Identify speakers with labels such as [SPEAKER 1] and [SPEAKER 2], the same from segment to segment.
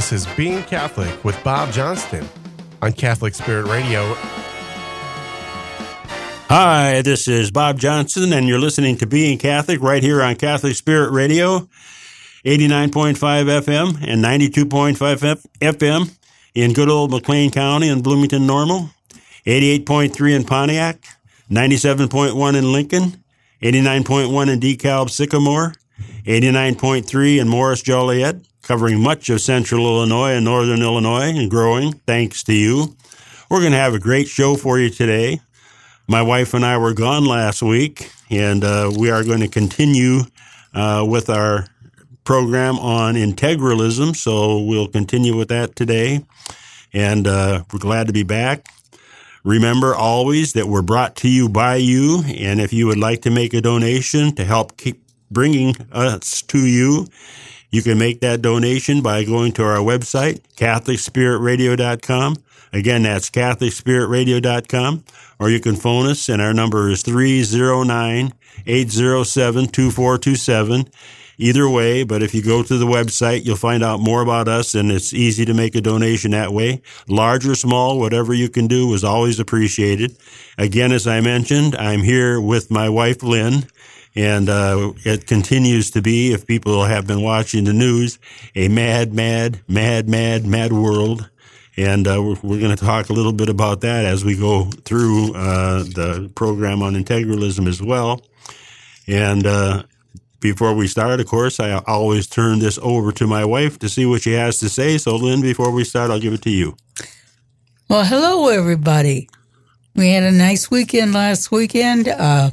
[SPEAKER 1] This is Being Catholic with Bob Johnston on Catholic Spirit Radio.
[SPEAKER 2] Hi, this is Bob Johnston, and you're listening to Being Catholic right here on Catholic Spirit Radio, 89.5 FM and 92.5 FM in good old McLean County and Bloomington Normal, 88.3 in Pontiac, 97.1 in Lincoln, 89.1 in DeKalb Sycamore, 89.3 in Morris Joliet, covering much of central Illinois and northern Illinois and growing thanks to you. We're going to have a great show for you today. My wife and I were gone last week, and uh, we are going to continue uh, with our program on integralism. So we'll continue with that today. And uh, we're glad to be back. Remember always that we're brought to you by you. And if you would like to make a donation to help keep bringing us to you, you can make that donation by going to our website, CatholicSpiritRadio.com. Again, that's CatholicSpiritRadio.com. Or you can phone us, and our number is 309 807 2427. Either way, but if you go to the website, you'll find out more about us, and it's easy to make a donation that way. Large or small, whatever you can do is always appreciated. Again, as I mentioned, I'm here with my wife, Lynn. And uh, it continues to be, if people have been watching the news, a mad, mad, mad, mad, mad world. And uh, we're, we're going to talk a little bit about that as we go through uh, the program on integralism as well. And uh, before we start, of course, I always turn this over to my wife to see what she has to say. So, Lynn, before we start, I'll give it to you.
[SPEAKER 3] Well, hello, everybody. We had a nice weekend last weekend. Uh,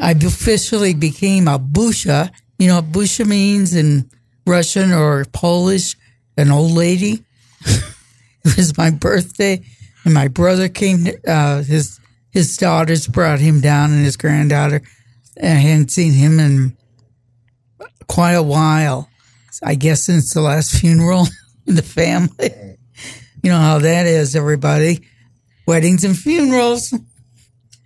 [SPEAKER 3] I officially became a busha. You know what busha means in Russian or Polish? An old lady. it was my birthday, and my brother came. Uh, his his daughters brought him down, and his granddaughter. I hadn't seen him in quite a while. I guess since the last funeral in the family. You know how that is, everybody. Weddings and funerals.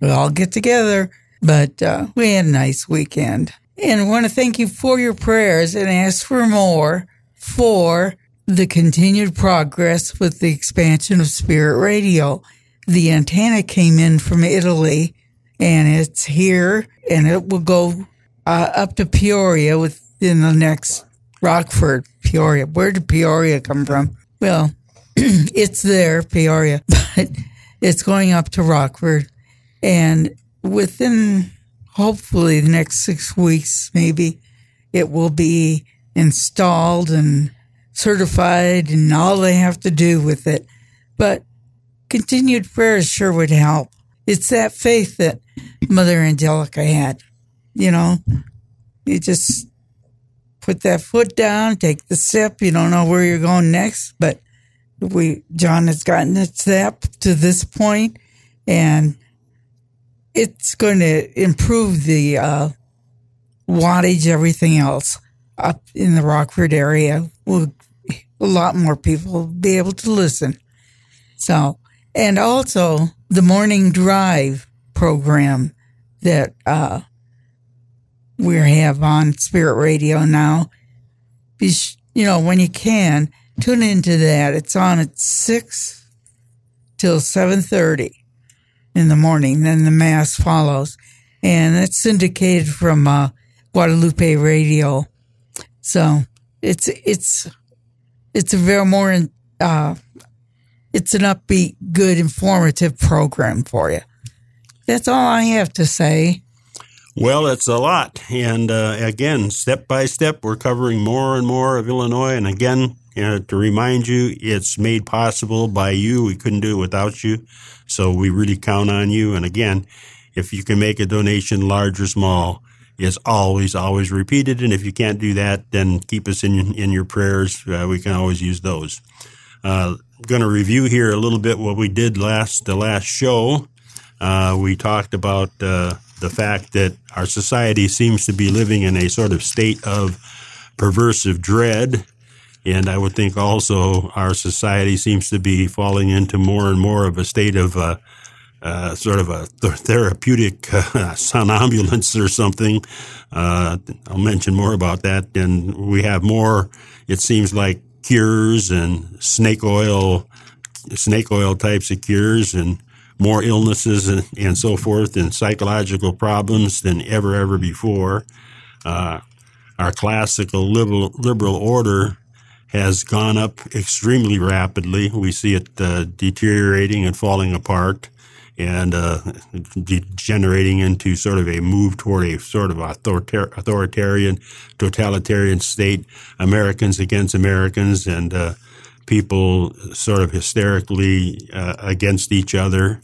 [SPEAKER 3] We all get together. But uh, we had a nice weekend. And I want to thank you for your prayers and ask for more for the continued progress with the expansion of Spirit Radio. The antenna came in from Italy and it's here and it will go uh, up to Peoria within the next Rockford, Peoria. Where did Peoria come from? Well, it's there, Peoria, but it's going up to Rockford and within hopefully the next six weeks, maybe it will be installed and certified and all they have to do with it. But continued prayers sure would help. It's that faith that Mother Angelica had. You know, you just put that foot down, take the step. You don't know where you're going next, but we, John has gotten a step to this point and it's going to improve the uh, wattage, everything else up in the Rockford area. Will a lot more people will be able to listen. So, and also the morning drive program that uh, we have on Spirit Radio now. You know, when you can, tune into that. It's on at six till seven thirty in the morning. Then the mass follows, and it's syndicated from uh, Guadalupe Radio. So it's it's it's a very more uh, it's an upbeat, good, informative program for you. That's all I have to say.
[SPEAKER 2] Well, it's a lot. And uh, again, step by step, we're covering more and more of Illinois. And again, you know, to remind you, it's made possible by you. We couldn't do it without you. So we really count on you. And again, if you can make a donation, large or small, is always, always repeated. And if you can't do that, then keep us in, in your prayers. Uh, we can always use those. Uh, going to review here a little bit what we did last, the last show. Uh, we talked about, uh, the fact that our society seems to be living in a sort of state of perversive dread and I would think also our society seems to be falling into more and more of a state of uh, uh, sort of a th- therapeutic uh, somnambulance or something. Uh, I'll mention more about that. And we have more, it seems like, cures and snake oil, snake oil types of cures and more illnesses and, and so forth and psychological problems than ever, ever before. Uh, our classical liberal, liberal order has gone up extremely rapidly. We see it uh, deteriorating and falling apart and uh, degenerating into sort of a move toward a sort of authoritar- authoritarian, totalitarian state, Americans against Americans, and uh, people sort of hysterically uh, against each other.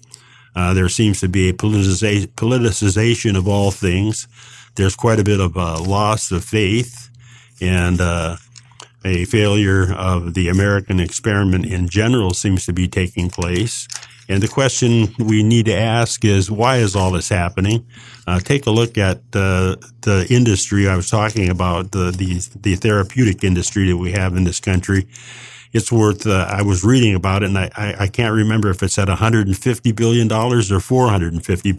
[SPEAKER 2] Uh, there seems to be a politiza- politicization of all things. There's quite a bit of uh, loss of faith and uh, a failure of the American experiment in general seems to be taking place. And the question we need to ask is, why is all this happening? Uh, take a look at uh, the industry I was talking about, the, the, the therapeutic industry that we have in this country. It's worth. Uh, I was reading about it, and I, I, I, can't remember if it's at 150 billion dollars or 450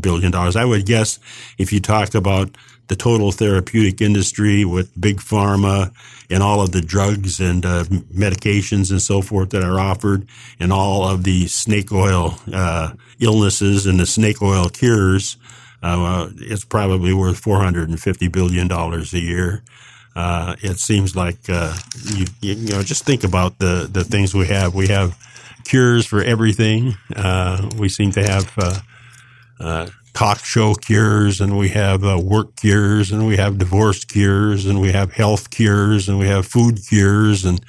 [SPEAKER 2] billion dollars. I would guess if you talk about the total therapeutic industry with big pharma and all of the drugs and uh, medications and so forth that are offered and all of the snake oil uh, illnesses and the snake oil cures, uh, it's probably worth $450 billion a year. Uh, it seems like uh, you, you know just think about the the things we have. We have cures for everything. Uh, we seem to have talk show cures and we have uh, work cures and we have divorce cures and we have health cures and we have food cures and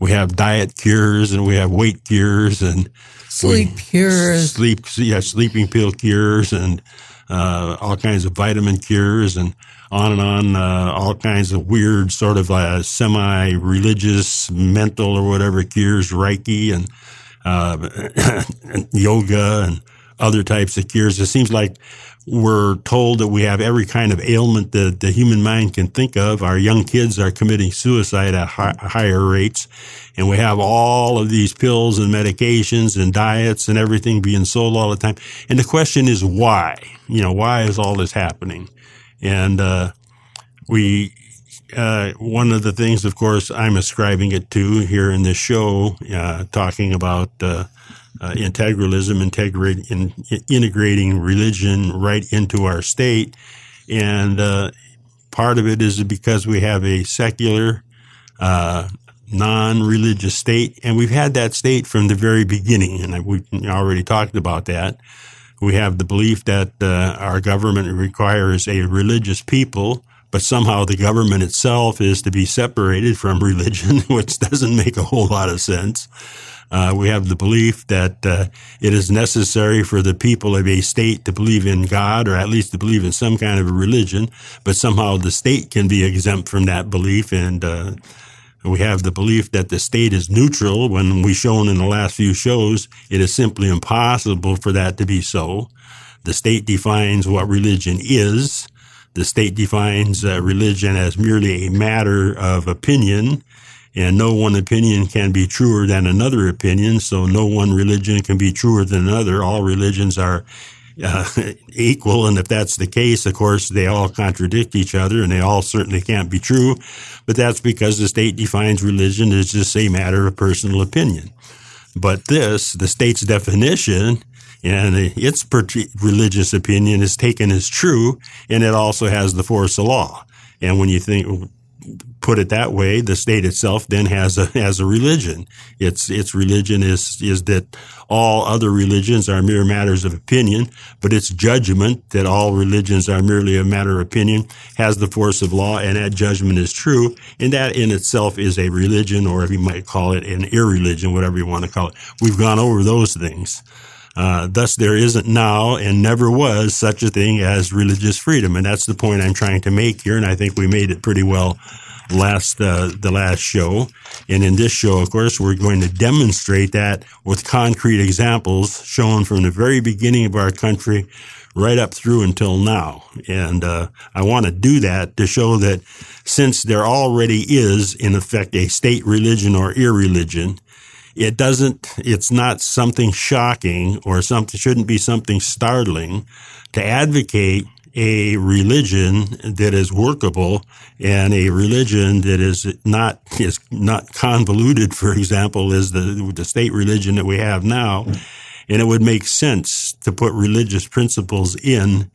[SPEAKER 2] we have diet cures and we have weight cures and
[SPEAKER 3] sleep cures,
[SPEAKER 2] sleep, yeah, sleeping pill cures and uh, all kinds of vitamin cures and on and on, uh, all kinds of weird sort of uh, semi-religious, mental or whatever cures, Reiki and, and uh, yoga and other types of cures. It seems like we're told that we have every kind of ailment that the human mind can think of. Our young kids are committing suicide at higher rates. And we have all of these pills and medications and diets and everything being sold all the time. And the question is why? You know, why is all this happening? And, uh, we, uh, one of the things, of course, I'm ascribing it to here in this show, uh, talking about, uh, uh, integralism, integrate, in, integrating religion right into our state. And uh, part of it is because we have a secular, uh, non-religious state, and we've had that state from the very beginning, and we already talked about that. We have the belief that uh, our government requires a religious people, but somehow the government itself is to be separated from religion, which doesn't make a whole lot of sense. Uh, we have the belief that uh, it is necessary for the people of a state to believe in God or at least to believe in some kind of a religion, but somehow the state can be exempt from that belief. And uh, we have the belief that the state is neutral when we've shown in the last few shows it is simply impossible for that to be so. The state defines what religion is. The state defines uh, religion as merely a matter of opinion and no one opinion can be truer than another opinion. So no one religion can be truer than another. All religions are uh, equal. And if that's the case, of course, they all contradict each other and they all certainly can't be true. But that's because the state defines religion as just a matter of personal opinion. But this, the state's definition, and its religious opinion is taken as true, and it also has the force of law. And when you think, put it that way, the state itself then has a has a religion. Its its religion is is that all other religions are mere matters of opinion, but its judgment that all religions are merely a matter of opinion has the force of law, and that judgment is true, and that in itself is a religion, or if you might call it an irreligion, whatever you want to call it. We've gone over those things. Uh, thus, there isn't now and never was such a thing as religious freedom, and that's the point I'm trying to make here. And I think we made it pretty well last uh, the last show. And in this show, of course, we're going to demonstrate that with concrete examples shown from the very beginning of our country right up through until now. And uh, I want to do that to show that since there already is, in effect, a state religion or irreligion, it doesn't, it's not something shocking or something, shouldn't be something startling to advocate a religion that is workable and a religion that is not is not convoluted, for example, is the the state religion that we have now. And it would make sense to put religious principles in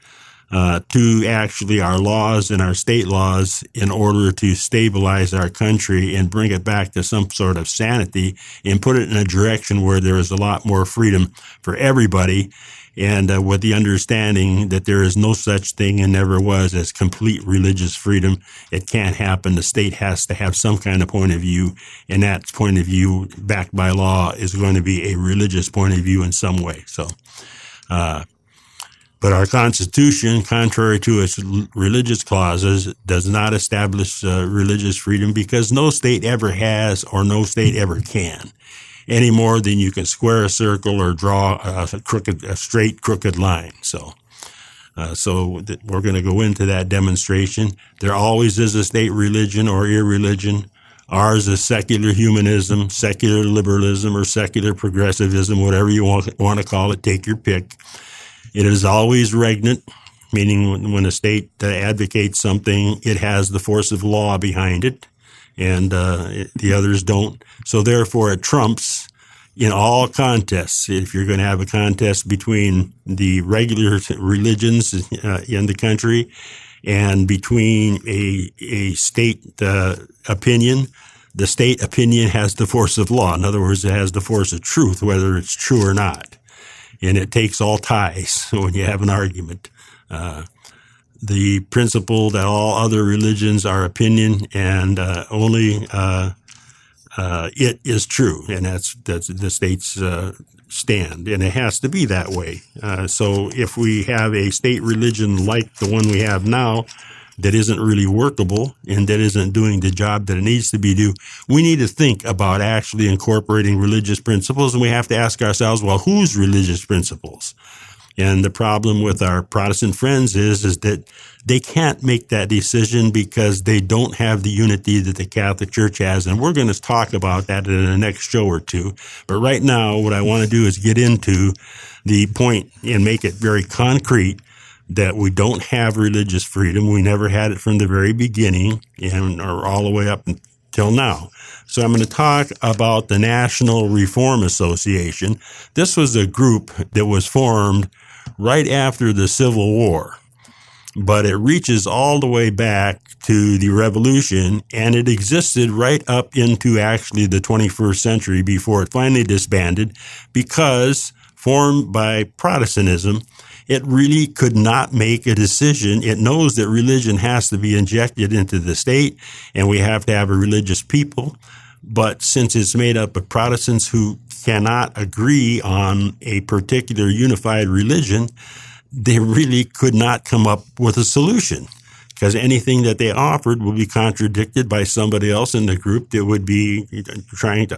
[SPEAKER 2] uh, to actually our laws and our state laws in order to stabilize our country and bring it back to some sort of sanity and put it in a direction where there is a lot more freedom for everybody and uh, with the understanding that there is no such thing and never was as complete religious freedom. It can't happen. The state has to have some kind of point of view, and that point of view, backed by law, is going to be a religious point of view in some way. So, uh, but our Constitution, contrary to its religious clauses, does not establish uh, religious freedom because no state ever has or no state ever can any more than you can square a circle or draw a crooked, a straight crooked line. So, uh, so th- we're going to go into that demonstration. There always is a state religion or irreligion. Ours is secular humanism, secular liberalism, or secular progressivism, whatever you want, want to call it. Take your pick. It is always regnant, meaning when, a state advocates something, it has the force of law behind it and uh, the others don't. So therefore, it trumps in all contests. If you're going to have a contest between the regular religions uh, in the country and between a a state uh, opinion, the state opinion has the force of law. In other words, it has the force of truth, whether it's true or not, and it takes all ties when you have an argument. Uh, the principle that all other religions are opinion and uh, only uh, uh, it is true, and that's that's the state's uh, stand, and it has to be that way. So if we have a state religion like the one we have now. That isn't really workable and that isn't doing the job that it needs to be do. We need to think about actually incorporating religious principles and we have to ask ourselves, well, whose religious principles? And the problem with our Protestant friends is, is that they can't make that decision because they don't have the unity that the Catholic Church has. And we're going to talk about that in the next show or two. But right now, what I want to do is get into the point and make it very concrete that we don't have religious freedom. We never had it from the very beginning and or all the way up until now. So I'm going to talk about the National Reform Association. This was a group that was formed right after the Civil War, but it reaches all the way back to the Revolution and it existed right up into actually the 21st century before it finally disbanded because formed by Protestantism, it really could not make a decision. It knows that religion has to be injected into the state and we have to have a religious people. But since it's made up of Protestants who cannot agree on a particular unified religion, they really could not come up with a solution because anything that they offered would be contradicted by somebody else in the group that would be trying to,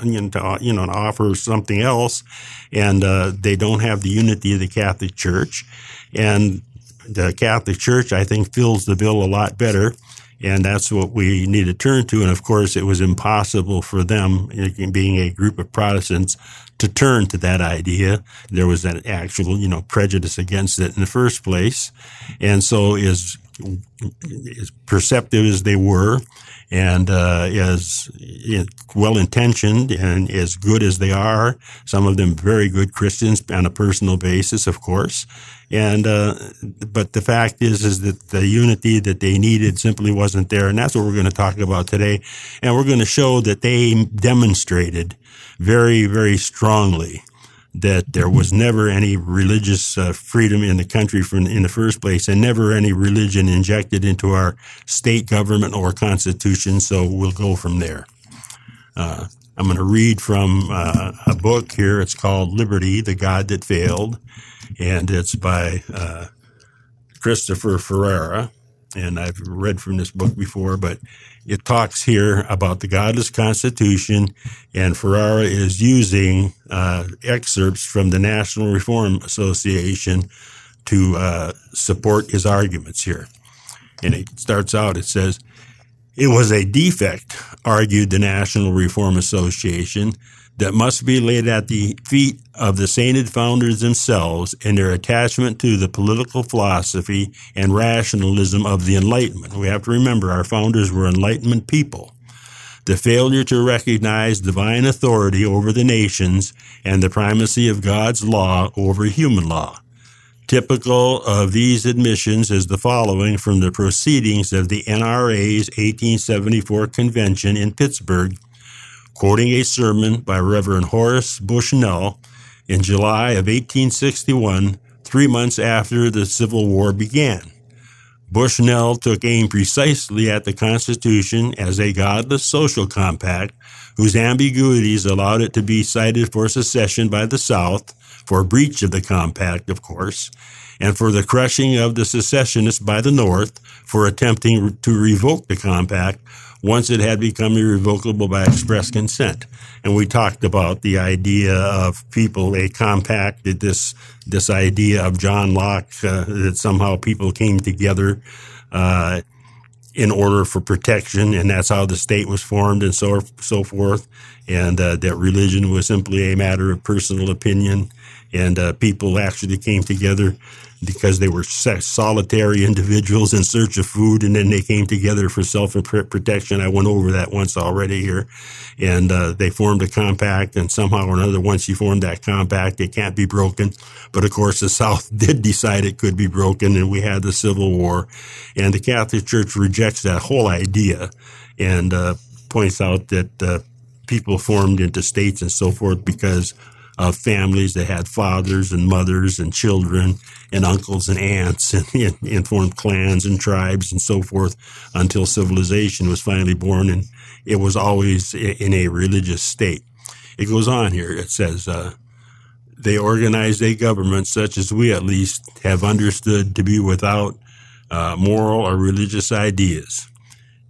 [SPEAKER 2] you know, offer something else. And uh, they don't have the unity of the Catholic Church. And the Catholic Church, I think, fills the bill a lot better and that's what we need to turn to. And of course, it was impossible for them, being a group of Protestants, to turn to that idea. There was an actual, you know, prejudice against it in the first place. And so as, as perceptive as they were, and uh, as well intentioned and as good as they are, some of them very good Christians on a personal basis, of course. And uh, but the fact is, is that the unity that they needed simply wasn't there, and that's what we're going to talk about today. And we're going to show that they demonstrated very, very strongly that there was never any religious uh, freedom in the country from, in the first place and never any religion injected into our state government or constitution. So we'll go from there. Uh, I'm going to read from uh, a book here. It's called Liberty, the God That Failed, and it's by uh, Christopher Ferrara. And I've read from this book before, but it talks here about the godless constitution, and Ferrara is using uh, excerpts from the National Reform Association to uh, support his arguments here. And it starts out, it says, it was a defect, argued the National Reform Association, that must be laid at the feet of the sainted founders themselves and their attachment to the political philosophy and rationalism of the Enlightenment. We have to remember our founders were Enlightenment people. The failure to recognize divine authority over the nations and the primacy of God's law over human law. Typical of these admissions is the following from the proceedings of the NRA's 1874 convention in Pittsburgh quoting a sermon by Reverend Horace Bushnell in July of 1861, three months after the Civil War began. Bushnell took aim precisely at the Constitution as a godless social compact whose ambiguities allowed it to be cited for secession by the South, for breach of the compact, of course, and for the crushing of the secessionists by the North for attempting to revoke the compact once it had become irrevocable by express consent. And we talked about the idea of people, a compacted this, this idea of John Locke, uh, that somehow people came together, uh, in order for protection, and that's how the state was formed, and so so forth, and uh, that religion was simply a matter of personal opinion, and uh, people actually came together because they were solitary individuals in search of food, and then they came together for self protection. I went over that once already here, and uh, they formed a compact, and somehow or another, once you form that compact, it can't be broken. But of course, the South did decide it could be broken, and we had the Civil War, and the Catholic Church rejects that whole idea, and uh, points out that uh, people formed into states and so forth because of families that had fathers and mothers and children and uncles and aunts and, and, formed clans and tribes and so forth until civilization was finally born and it was always in a religious state. It goes on here. It says, uh, they organized a government such as we at least have understood to be without uh, moral or religious ideas.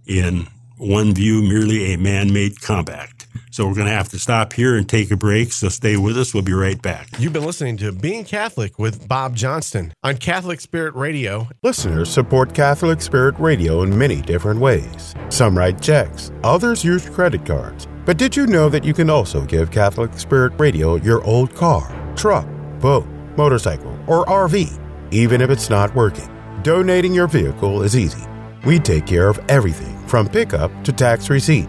[SPEAKER 2] In one view, merely a man-made compact. So we're going to have to stop here and take a break. So stay with us. We'll be right back.
[SPEAKER 1] You've been listening to Being Catholic with Bob Johnston on Catholic Spirit Radio.
[SPEAKER 4] Listeners support Catholic Spirit Radio in many different ways. Some write checks, others use credit cards. But did you know that you can also give Catholic Spirit Radio your old car, truck, boat, motorcycle, or RV, even if it's not working? Donating your vehicle is easy. We take care of everything from pickup to tax receipt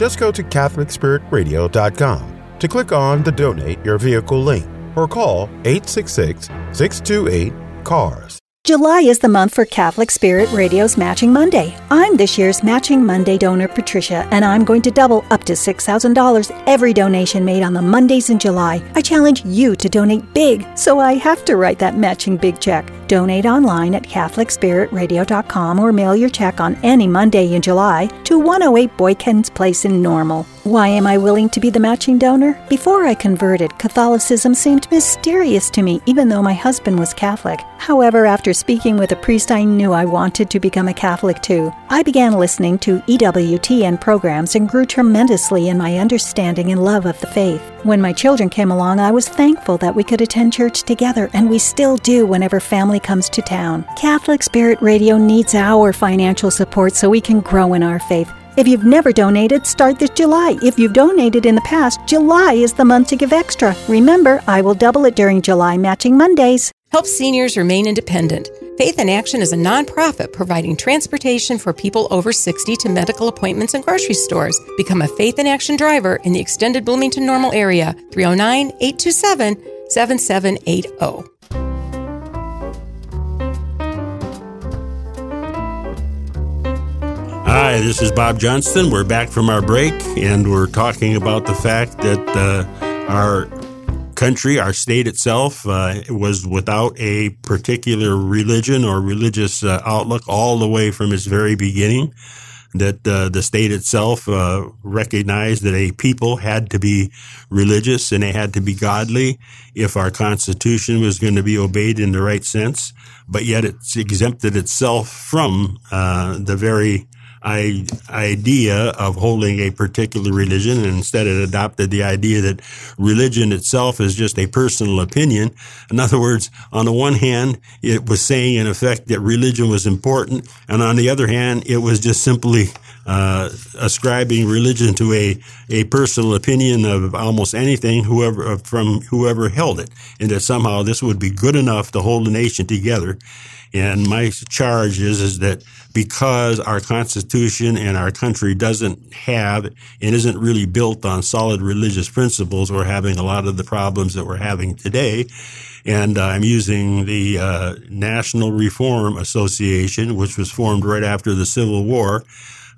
[SPEAKER 4] just go to CatholicSpiritRadio.com to click on the Donate Your Vehicle link or call 866 628 CARS.
[SPEAKER 5] July is the month for Catholic Spirit Radio's Matching Monday. I'm this year's Matching Monday donor, Patricia, and I'm going to double up to $6,000 every donation made on the Mondays in July. I challenge you to donate big, so I have to write that matching big check. Donate online at CatholicSpiritRadio.com or mail your check on any Monday in July to 108 Boykins Place in Normal. Why am I willing to be the matching donor? Before I converted, Catholicism seemed mysterious to me, even though my husband was Catholic. However, after speaking with a priest, I knew I wanted to become a Catholic too. I began listening to EWTN programs and grew tremendously in my understanding and love of the faith. When my children came along, I was thankful that we could attend church together, and we still do whenever family comes to town. Catholic Spirit Radio needs our financial support so we can grow in our faith. If you've never donated, start this July. If you've donated in the past, July is the month to give extra. Remember, I will double it during July matching Mondays.
[SPEAKER 6] Help seniors remain independent. Faith in Action is a nonprofit providing transportation for people over 60 to medical appointments and grocery stores. Become a Faith in Action driver in the extended Bloomington Normal area, 309 827 7780.
[SPEAKER 2] Hi, this is Bob Johnston. We're back from our break and we're talking about the fact that uh, our country, our state itself, uh, was without a particular religion or religious uh, outlook all the way from its very beginning. That uh, the state itself uh, recognized that a people had to be religious and they had to be godly if our Constitution was going to be obeyed in the right sense. But yet it's exempted itself from uh, the very idea of holding a particular religion and instead it adopted the idea that religion itself is just a personal opinion. In other words, on the one hand, it was saying in effect that religion was important. And on the other hand, it was just simply uh, ascribing religion to a, a personal opinion of almost anything whoever from whoever held it, and that somehow this would be good enough to hold the nation together. And my charge is is that because our Constitution and our country doesn't have and isn't really built on solid religious principles, we're having a lot of the problems that we're having today. And uh, I'm using the uh, National Reform Association, which was formed right after the Civil War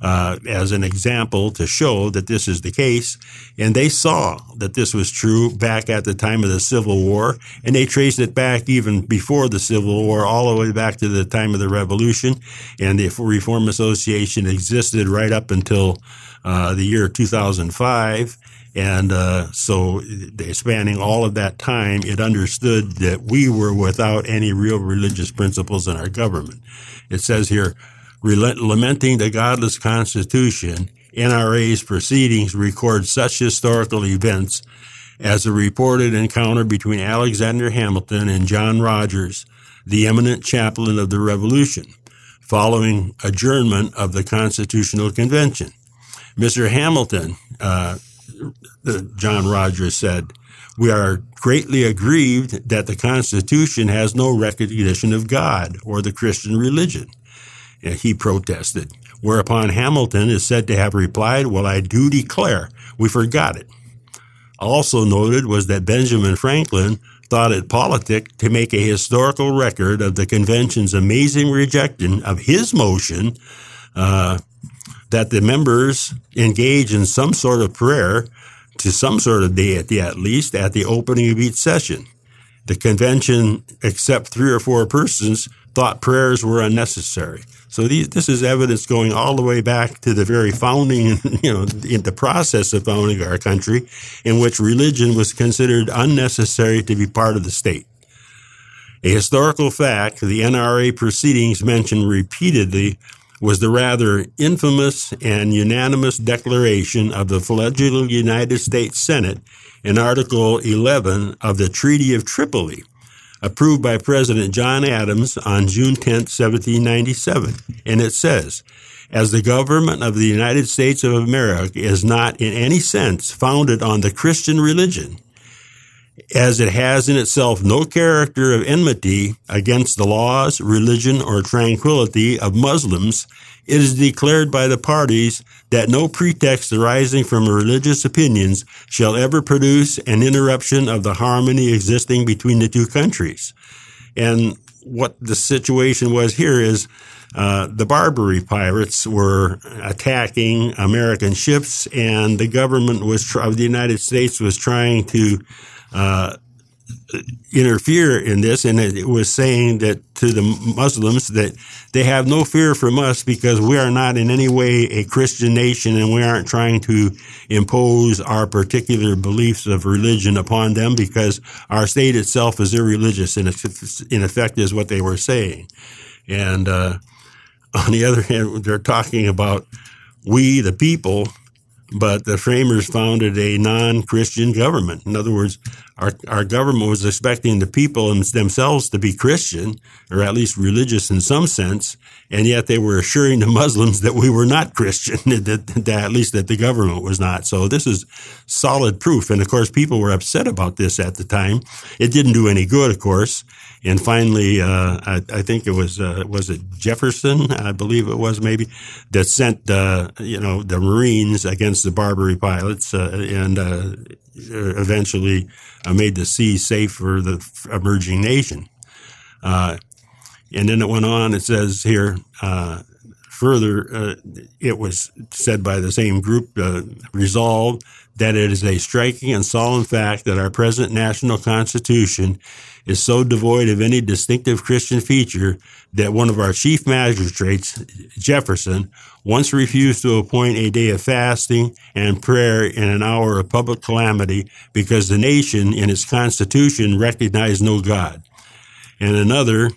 [SPEAKER 2] uh, as an example to show that this is the case. And they saw that this was true back at the time of the Civil War, and they traced it back even before the Civil War, all the way back to the time of the Revolution. And the Reform Association existed right up until uh, the year 2005. And uh, so, spanning all of that time, it understood that we were without any real religious principles in our government. It says here, lamenting the godless Constitution, NRA's proceedings record such historical events as the reported encounter between Alexander Hamilton and John Rogers, the eminent chaplain of the Revolution, following adjournment of the Constitutional Convention. Mr. Hamilton, uh, John Rogers said, we are greatly aggrieved that the Constitution has no recognition of God or the Christian religion he protested. Whereupon Hamilton is said to have replied, Well, I do declare, we forgot it. Also noted was that Benjamin Franklin thought it politic to make a historical record of the convention's amazing rejection of his motion uh, that the members engage in some sort of prayer to some sort of deity at least at the opening of each session. The convention, except three or four persons, thought prayers were unnecessary. So these, this is evidence going all the way back to the very founding, you know, in the process of founding our country, in which religion was considered unnecessary to be part of the state. A historical fact, the NRA proceedings mentioned repeatedly was the rather infamous and unanimous declaration of the fledgling United States Senate in Article 11 of the Treaty of Tripoli, approved by President John Adams on June 10, 1797. And it says, as the government of the United States of America is not in any sense founded on the Christian religion, as it has in itself no character of enmity against the laws, religion, or tranquility of Muslims, it is declared by the parties that no pretext arising from religious opinions shall ever produce an interruption of the harmony existing between the two countries. And what the situation was here is uh, the Barbary pirates were attacking American ships, and the government was of the United States was trying to uh, interfere in this, and it was saying that to the Muslims that they have no fear from us because we are not in any way a Christian nation, and we aren't trying to impose our particular beliefs of religion upon them because our state itself is irreligious, and in effect is what they were saying. And uh, on the other hand, they're talking about we, the people, but the framers founded a non-Christian government. In other words, our, our government was expecting the people themselves to be Christian, or at least religious in some sense, and yet they were assuring the Muslims that we were not Christian, that, that, at least that the government was not. So this is solid proof. And of course, people were upset about this at the time. It didn't do any good, of course. And finally, uh, I, I, think it was uh, was it Jefferson, I believe it was maybe, that sent uh, you know the Marines against the Barbary pilots, uh, and uh, eventually uh, made the sea safe for the emerging nation. and then it went on. It says here further, it was said by the same group, resolved that it is a striking and solemn fact that our present national constitution is so devoid of any distinctive Christian feature that one of our chief magistrates, Jefferson, once refused to appoint a day of fasting and prayer in an hour of public calamity because the nation in its constitution recognized no God. And another,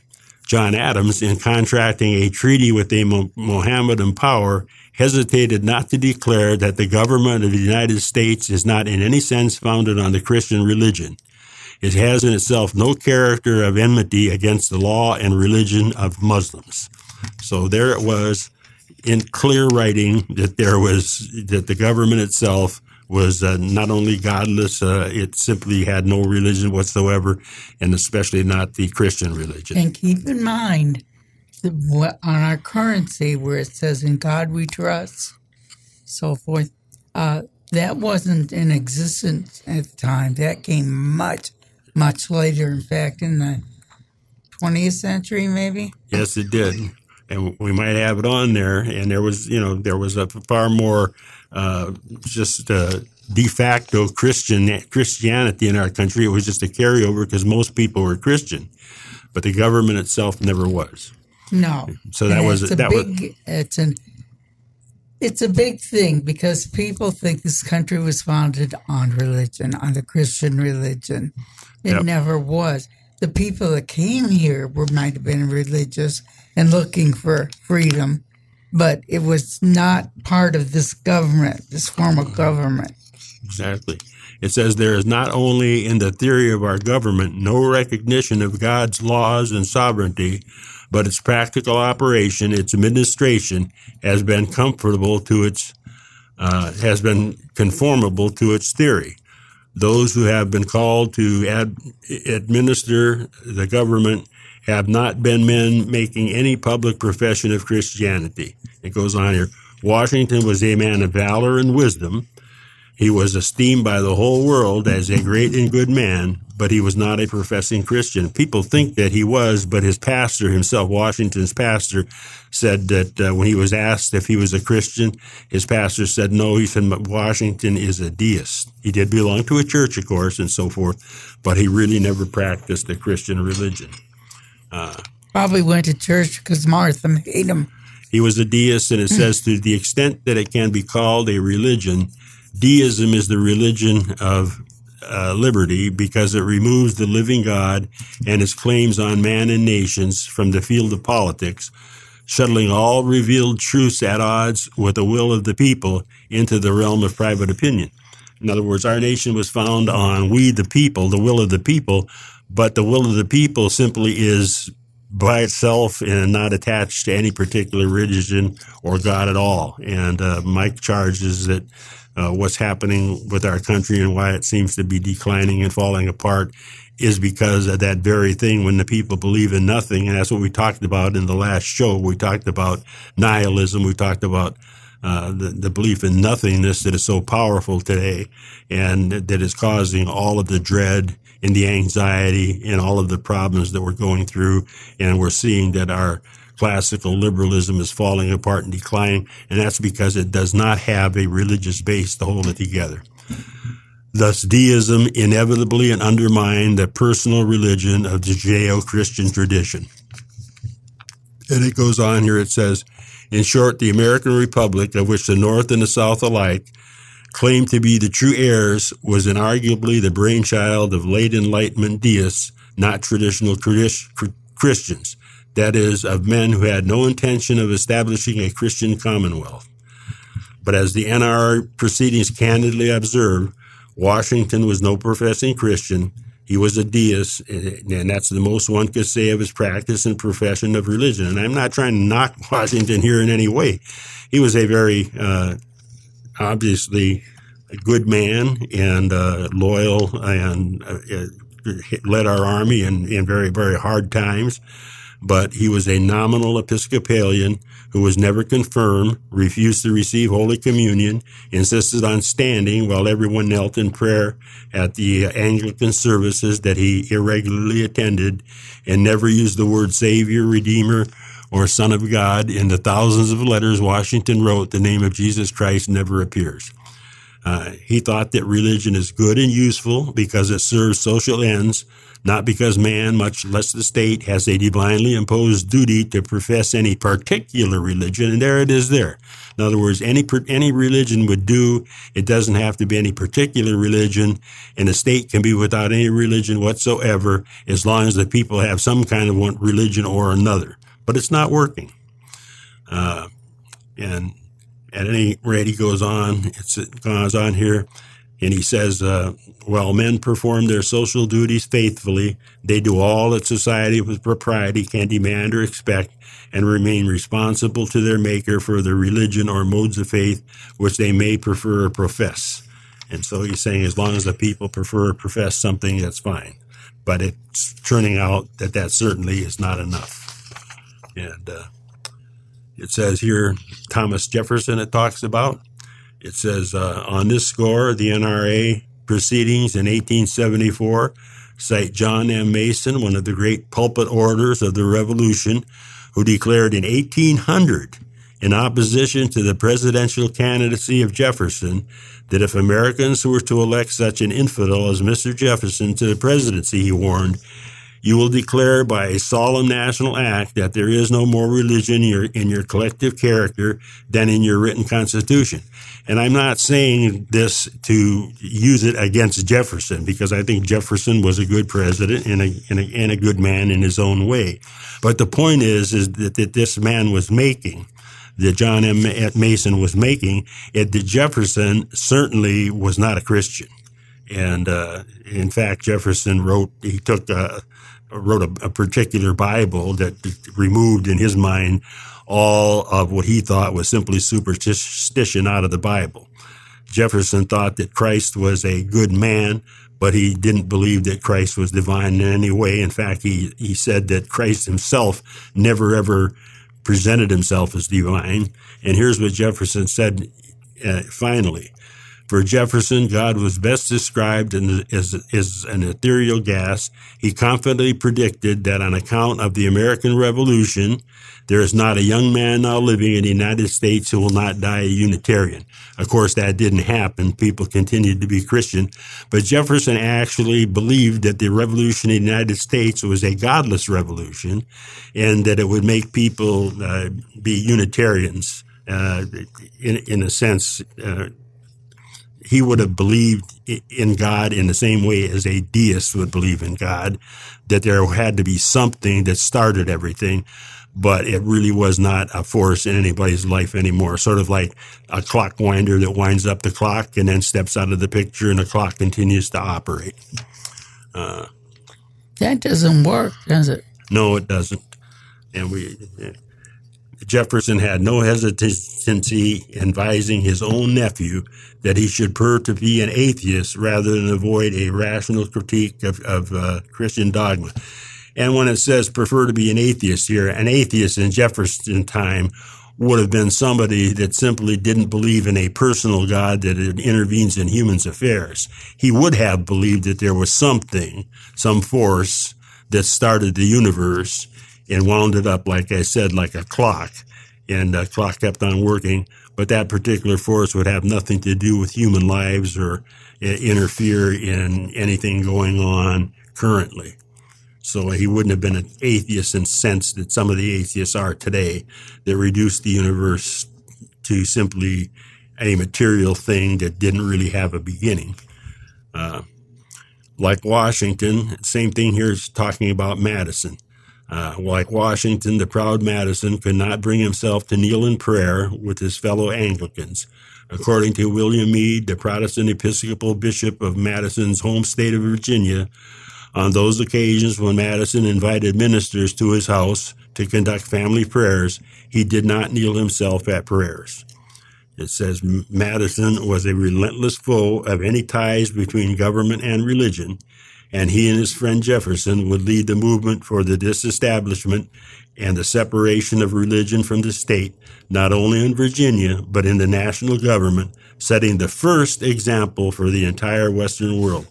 [SPEAKER 2] John Adams, in contracting a treaty with a Mohammedan power, hesitated not to declare that the government of the United States is not in any sense founded on the Christian religion. It has in itself no character of enmity against the law and religion of Muslims. So there it was. in clear writing that there was that the government itself was uh, not only godless, uh, it simply had no religion whatsoever, and especially not the Christian religion.
[SPEAKER 3] And keep in mind on our currency where it says "In God We Trust," so forth, uh, that wasn't in existence at the time. That came much, much later. In fact, in the 20th century, maybe.
[SPEAKER 2] Yes, it did. And we might have it on there. And there was, you know, there was a far more uh, just uh, de facto Christian Christianity in our country. It was just a carryover because most people were Christian, but the government itself never was.
[SPEAKER 3] No.
[SPEAKER 2] So that
[SPEAKER 3] And
[SPEAKER 2] was that was
[SPEAKER 3] big. It's an. It's a big thing because people think this country was founded on religion, on the Christian religion. It
[SPEAKER 2] Yep.
[SPEAKER 3] never was. The people that came here were might have been religious and looking for freedom, but it was not part of this government, this form of government.
[SPEAKER 2] Exactly. It says there is not only in the theory of our government no recognition of God's laws and sovereignty, but its practical operation, its administration, has been comfortable to its, uh, has been conformable to its theory. Those who have been called to ad- administer the government have not been men making any public profession of Christianity. It goes on here. Washington was a man of valor and wisdom. He was esteemed by the whole world as a great and good man, but he was not a professing Christian. People think that he was, but his pastor himself, Washington's pastor, said that uh, when he was asked if he was a Christian, his pastor said no. He said Washington is a deist. He did belong to a church, of course, and so forth, but he really never practiced the Christian religion.
[SPEAKER 3] Probably went to church because Martha made him.
[SPEAKER 2] He was a deist, and it says to the extent that it can be called a religion, deism is the religion of uh, liberty because it removes the living God and his claims on man and nations from the field of politics, shuttling all revealed truths at odds with the will of the people into the realm of private opinion. In other words, our nation was found on we the people, the will of the people, but the will of the people simply is by itself and not attached to any particular religion or God at all. And uh, my charge is that uh, what's happening with our country and why it seems to be declining and falling apart is because of that very thing when the people believe in nothing. And that's what we talked about in the last show. We talked about nihilism. We talked about uh, the, the belief in nothingness that is so powerful today and that is causing all of the dread and the anxiety and all of the problems that we're going through. And we're seeing that our classical liberalism is falling apart and declining. And that's because it does not have a religious base to hold it together. Thus, deism inevitably undermined the personal religion of the Judeo-Christian tradition. And it goes on here, it says, in short, the American Republic, of which the North and the South alike claimed to be the true heirs, was inarguably the brainchild of late Enlightenment deists, not traditional Christians. That is, of men who had no intention of establishing a Christian commonwealth. But as the NR proceedings candidly observe, Washington was no professing Christian. He was a deist, and that's the most one could say of his practice and profession of religion. And I'm not trying to knock Washington here in any way. He was a very, uh, obviously, a good man and uh, loyal and uh, led our army in, in very, very hard times. But he was a nominal Episcopalian who was never confirmed, refused to receive Holy Communion, insisted on standing while everyone knelt in prayer at the Anglican services that he irregularly attended, and never used the word Savior, Redeemer, or Son of God. In the thousands of letters Washington wrote, the name of Jesus Christ never appears. Uh, he thought that religion is good and useful because it serves social ends, not because man, much less the state, has a divinely imposed duty to profess any particular religion. And there it is there. In other words, any, any religion would do. It doesn't have to be any particular religion. And the state can be without any religion whatsoever as long as the people have some kind of one religion or another. But it's not working. Uh, and at any rate, he goes on. It's, it goes on here. And he says, uh, while men perform their social duties faithfully, they do all that society with propriety can demand or expect and remain responsible to their maker for their religion or modes of faith which they may prefer or profess. And so he's saying as long as the people prefer or profess something, that's fine. But it's turning out that that certainly is not enough. And uh, it says here, Thomas Jefferson, it talks about. It says, uh, on this score, the NRA proceedings in 1874 cite John M. Mason, one of the great pulpit orators of the Revolution, who declared in 1800, in opposition to the presidential candidacy of Jefferson, that if Americans were to elect such an infidel as Mr. Jefferson to the presidency, he warned, you will declare by a solemn national act that there is no more religion in your, in your collective character than in your written constitution. And I'm not saying this to use it against Jefferson because I think Jefferson was a good president and a, and a, and a good man in his own way. But the point is, is that, that this man was making that John M. Mason was making, it, that Jefferson certainly was not a Christian. And uh, in fact, Jefferson wrote, he took a, wrote a, a, particular Bible that removed in his mind all of what he thought was simply superstition out of the Bible. Jefferson thought that Christ was a good man, but he didn't believe that Christ was divine in any way. In fact, he, he said that Christ himself never ever presented himself as divine. And here's what Jefferson said uh, finally. For Jefferson, God was best described as, as an ethereal gas. He confidently predicted that on account of the American Revolution, there is not a young man now living in the United States who will not die a Unitarian. Of course, that didn't happen. People continued to be Christian. But Jefferson actually believed that the revolution in the United States was a godless revolution and that it would make people uh, be Unitarians. Uh, in, in a sense, uh, he would have believed in God in the same way as a deist would believe in God, that there had to be something that started everything, but it really was not a force in anybody's life anymore. Sort of like a clock winder that winds up the clock and then steps out of the picture and the clock continues to operate.
[SPEAKER 3] Uh, that doesn't work, does it?
[SPEAKER 2] No, it doesn't. And we, Jefferson had no hesitancy advising his own nephew that he should prefer to be an atheist rather than avoid a rational critique of, of uh, Christian dogma. And when it says prefer to be an atheist here, an atheist in Jefferson time would have been somebody that simply didn't believe in a personal God that intervenes in humans' affairs. He would have believed that there was something, some force that started the universe and wound it up, like I said, like a clock. And the clock kept on working, but that particular force would have nothing to do with human lives or uh, interfere in anything going on currently. So he wouldn't have been an atheist in sense that some of the atheists are today that reduce the universe to simply a material thing that didn't really have a beginning. Uh, like Washington, same thing here is talking about Madison. Uh, like Washington, the proud Madison could not bring himself to kneel in prayer with his fellow Anglicans. According to William Meade, the Protestant Episcopal Bishop of Madison's home state of Virginia, on those occasions when Madison invited ministers to his house to conduct family prayers, he did not kneel himself at prayers. It says Madison was a relentless foe of any ties between government and religion and he and his friend Jefferson would lead the movement for the disestablishment and the separation of religion from the state, not only in Virginia, but in the national government, setting the first example for the entire Western world.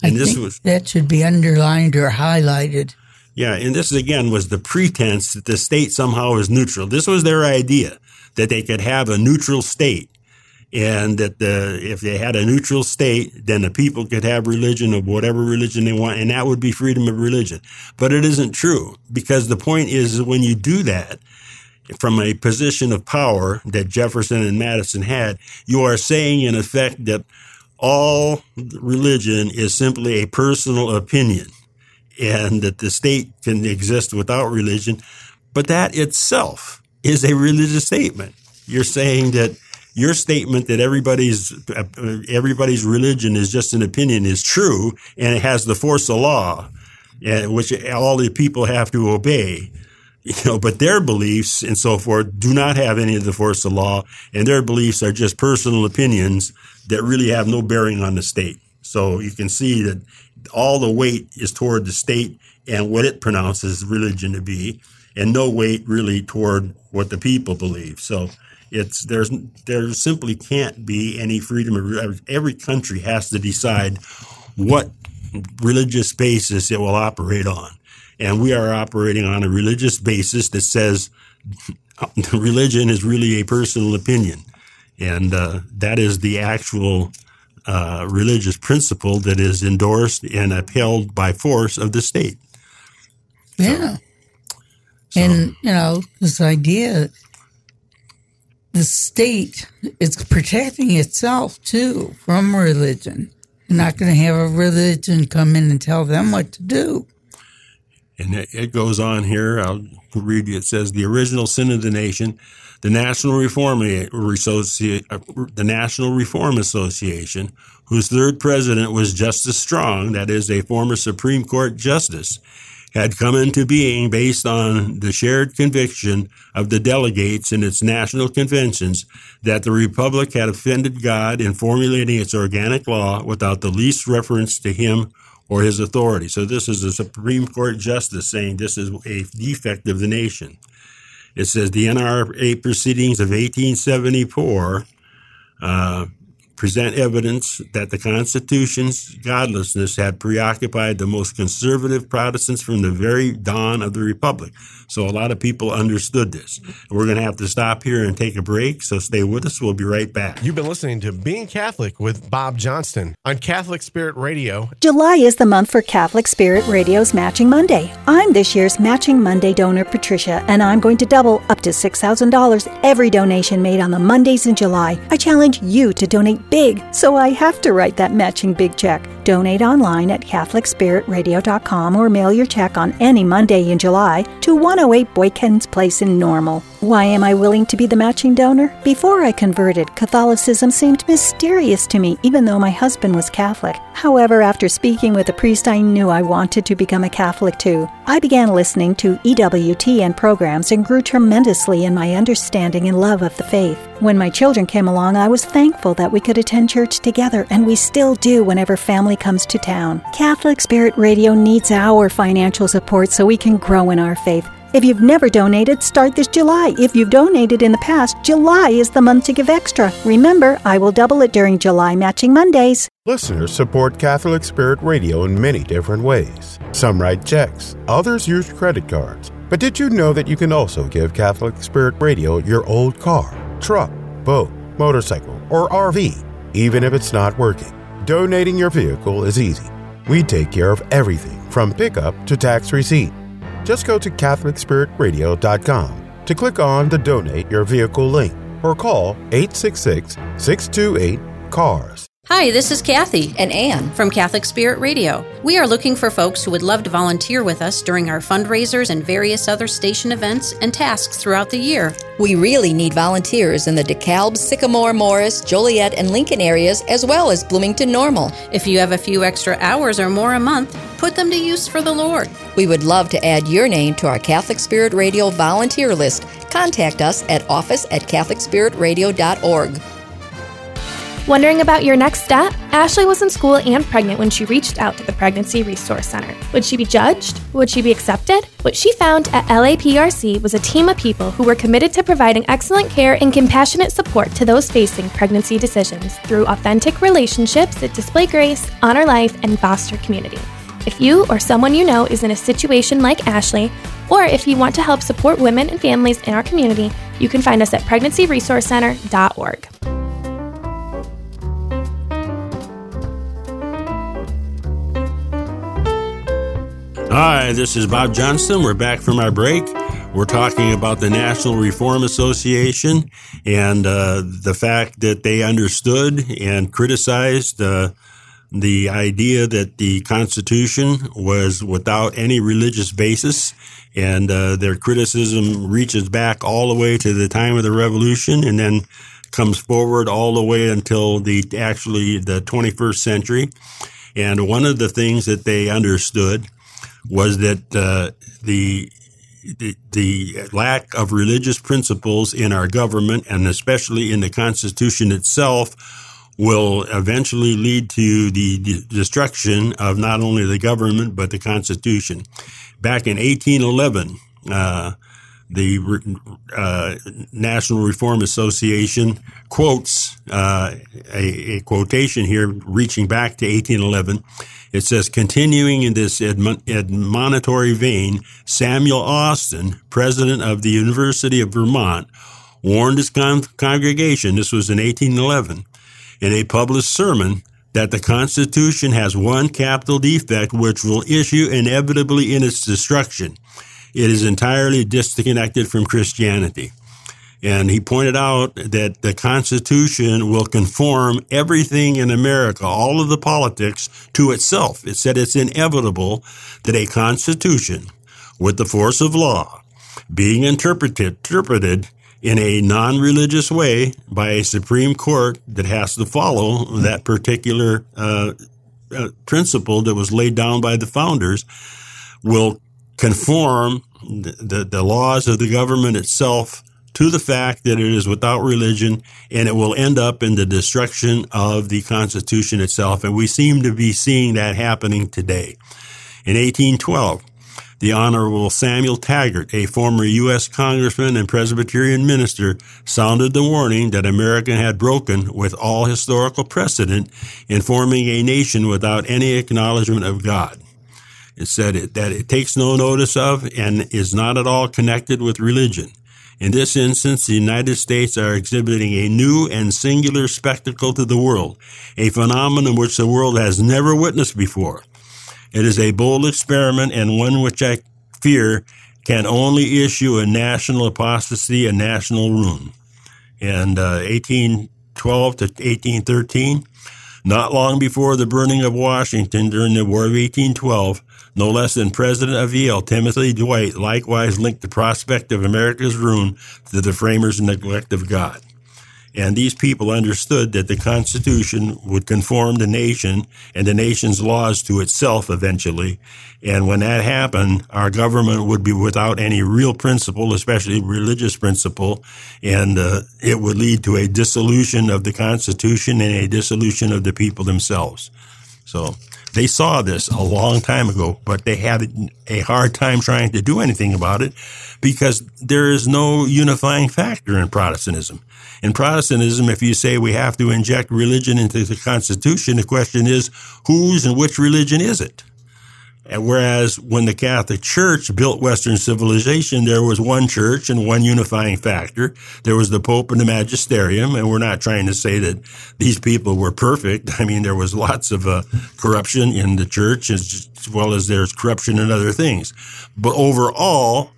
[SPEAKER 3] And I this was that should be underlined or highlighted.
[SPEAKER 2] Yeah, and this again was the pretense that the state somehow is neutral. This was their idea that they could have a neutral state and that the, if they had a neutral state, then the people could have religion of whatever religion they want, and that would be freedom of religion. But it isn't true because the point is when you do that from a position of power that Jefferson and Madison had, you are saying in effect that all religion is simply a personal opinion and that the state can exist without religion. But that itself is a religious statement. You're saying that your statement that everybody's everybody's religion is just an opinion is true, and it has the force of law, and which all the people have to obey. You know, but their beliefs and so forth do not have any of the force of law, and their beliefs are just personal opinions that really have no bearing on the state. So you can see that all the weight is toward the state and what it pronounces religion to be, and no weight really toward what the people believe. So it's there's there simply can't be any freedom of every country has to decide what religious basis it will operate on. And we are operating on a religious basis that says religion is really a personal opinion. And uh, that is the actual uh, religious principle that is endorsed and upheld by force of the state.
[SPEAKER 3] Yeah. So, and, you know, this idea the state is protecting itself too from religion. You're not going to have a religion come in and tell them what to do.
[SPEAKER 2] And it goes on here. I'll read you. It says the original sin of the nation, the National Reform the National Reform Association, whose third president was Justice Strong, that is a former Supreme Court justice, had come into being based on the shared conviction of the delegates in its national conventions that the Republic had offended God in formulating its organic law without the least reference to Him or His authority. So this is a Supreme Court justice saying this is a defect of the nation. It says the NRA proceedings of 1874 uh, present evidence that the Constitution's godlessness had preoccupied the most conservative Protestants from the very dawn of the Republic. So a lot of people understood this. We're going to have to stop here and take a break, so stay with us. We'll be right back.
[SPEAKER 1] You've been listening to Being Catholic with Bob Johnston on Catholic Spirit Radio.
[SPEAKER 5] July is the month for Catholic Spirit Radio's Matching Monday. I'm this year's Matching Monday donor, Patricia, and I'm going to double up to $6,000 every donation made on the Mondays in July. I challenge you to donate big, so I have to write that matching big check. Donate online at CatholicSpiritRadio.com or mail your check on any Monday in July to 108 Boykins Place in Normal. Why am I willing to be the matching donor? Before I converted, Catholicism seemed mysterious to me, even though my husband was Catholic. However, after speaking with a priest, I knew I wanted to become a Catholic too. I began listening to EWTN programs and grew tremendously in my understanding and love of the faith. When my children came along, I was thankful that we could attend church together, and we still do whenever family comes to town. Catholic Spirit Radio needs our financial support so we can grow in our faith. If you've never donated, start this July. If you've donated in the past, July is the month to give extra. Remember, I will double it during July Matching Mondays.
[SPEAKER 4] Listeners support Catholic Spirit Radio in many different ways. Some write checks, others use credit cards. But did you know that you can also give Catholic Spirit Radio your old car, truck, boat, motorcycle, or RV, even if it's not working? Donating your vehicle is easy. We take care of everything from pickup to tax receipt. Just go to CatholicSpiritRadio.com to click on the Donate Your Vehicle link or call 866 628 CARS.
[SPEAKER 7] Hi, this is Kathy and Anne from Catholic Spirit Radio. We are looking for folks who would love to volunteer with us during our fundraisers and various other station events and tasks throughout the year.
[SPEAKER 8] We really need volunteers in the DeKalb, Sycamore, Morris, Joliet, and Lincoln areas, as well as Bloomington Normal.
[SPEAKER 7] If you have a few extra hours or more a month, put them to use for the Lord.
[SPEAKER 8] We would love to add your name to our Catholic Spirit Radio volunteer list. Contact us at office at CatholicSpiritRadio.org.
[SPEAKER 9] Wondering about your next step? Ashley was in school and pregnant when she reached out to the Pregnancy Resource Center. Would she be judged? Would she be accepted? What she found at LAPRC was a team of people who were committed to providing excellent care and compassionate support to those facing pregnancy decisions through authentic relationships that display grace, honor life, and foster community. If you or someone you know is in a situation like Ashley, or if you want to help support women and families in our community, you can find us at pregnancyresourcecenter.org.
[SPEAKER 2] Hi, this is Bob Johnston. We're back from our break. We're talking about the National Reform Association and uh, the fact that they understood and criticized uh, the idea that the Constitution was without any religious basis. And uh, their criticism reaches back all the way to the time of the Revolution and then comes forward all the way until the actually the 21st century. And one of the things that they understood was that uh, the, the the lack of religious principles in our government and especially in the Constitution itself will eventually lead to the destruction of not only the government but the Constitution. Back in 1811, uh, the uh, National Reform Association quotes uh, a, a, quotation here reaching back to 1811. It says, continuing in this admon- admonitory vein, Samuel Austin, president of the University of Vermont, warned his con- congregation, this was in 1811, in a published sermon that the Constitution has one capital defect which will issue inevitably in its destruction. It is entirely disconnected from Christianity. And he pointed out that the Constitution will conform everything in America, all of the politics, to itself. It said it's inevitable that a Constitution, with the force of law, being interpreted, interpreted in a non-religious way by a Supreme Court that has to follow that particular uh, uh, principle that was laid down by the founders, will conform the, the, the laws of the government itself to the fact that it is without religion and it will end up in the destruction of the Constitution itself. And we seem to be seeing that happening today. In 1812, the Honorable Samuel Taggart, a former U.S. Congressman and Presbyterian minister, sounded the warning that America had broken with all historical precedent in forming a nation without any acknowledgement of God. It said it, that it takes no notice of and is not at all connected with religion. In this instance, the United States are exhibiting a new and singular spectacle to the world, a phenomenon which the world has never witnessed before. It is a bold experiment and one which I fear can only issue a national apostasy and national ruin. And uh, 1812 to 1813, not long before the burning of Washington during the War of 1812, no less than President of Yale, Timothy Dwight, likewise linked the prospect of America's ruin to the framers' neglect of God. And these people understood that the Constitution would conform the nation and the nation's laws to itself eventually. And when that happened, our government would be without any real principle, especially religious principle, and uh, it would lead to a dissolution of the Constitution and a dissolution of the people themselves. So they saw this a long time ago, but they had a hard time trying to do anything about it because there is no unifying factor in Protestantism. In Protestantism, if you say we have to inject religion into the Constitution, the question is whose and which religion is it? And whereas when the Catholic Church built Western civilization, there was one church and one unifying factor. There was the Pope and the Magisterium. And we're not trying to say that these people were perfect. I mean, there was lots of uh, corruption in the church as well as there's corruption in other things. But overall,